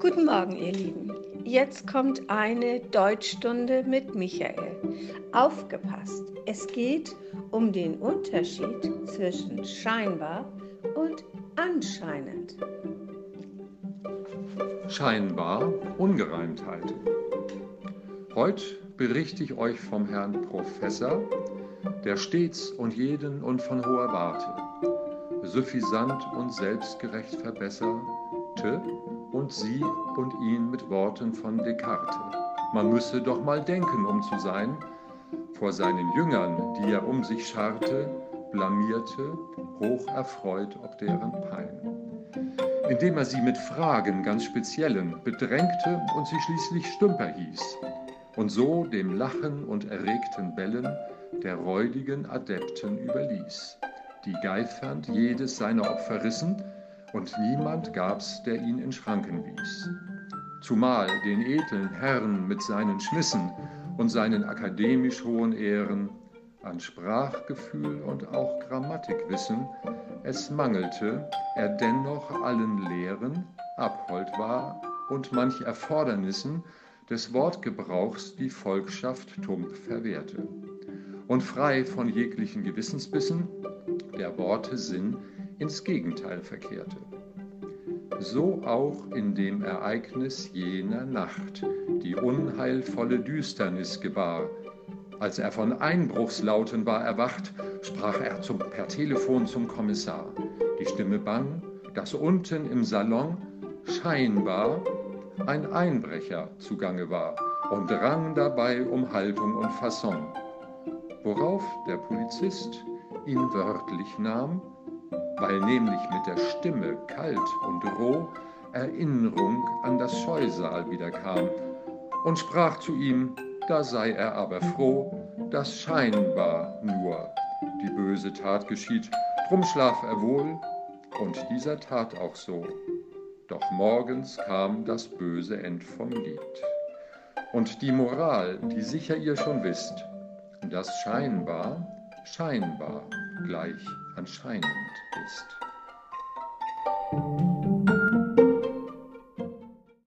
Guten Morgen, ihr Lieben. Jetzt kommt eine Deutschstunde mit Michael. Aufgepasst, es geht um den Unterschied zwischen scheinbar und anscheinend. Scheinbar Ungereimtheiten. Heute berichte ich euch vom Herrn Professor, der stets und jeden und von hoher Warte suffisant und selbstgerecht verbesserte und sie und ihn mit Worten von Descartes. Man müsse doch mal denken, um zu sein, vor seinen Jüngern, die er um sich scharte, blamierte, hoch erfreut ob deren Pein. Indem er sie mit Fragen ganz speziellen bedrängte und sie schließlich Stümper hieß und so dem Lachen und erregten Bellen der räudigen Adepten überließ die geifernd jedes seiner Opfer rissen, und niemand gab's, der ihn in Schranken wies. Zumal den edlen Herrn mit seinen Schmissen und seinen akademisch hohen Ehren an Sprachgefühl und auch Grammatikwissen es mangelte, er dennoch allen Lehren abhold war und manch Erfordernissen des Wortgebrauchs die Volkschaft tump verwehrte. Und frei von jeglichen Gewissensbissen der Worte Sinn ins Gegenteil verkehrte. So auch in dem Ereignis jener Nacht die unheilvolle Düsternis gebar. Als er von Einbruchslauten war erwacht, sprach er zum, per Telefon zum Kommissar. Die Stimme bang, dass unten im Salon scheinbar ein Einbrecher zugange war und rang dabei um Haltung und Fasson. Worauf der Polizist ihn wörtlich nahm, weil nämlich mit der Stimme kalt und roh Erinnerung an das Scheusal wiederkam und sprach zu ihm, da sei er aber froh, dass scheinbar nur die böse Tat geschieht, drum schlaf er wohl und dieser tat auch so. Doch morgens kam das böse End vom Lied. Und die Moral, die sicher ihr schon wisst, das scheinbar scheinbar gleich anscheinend ist.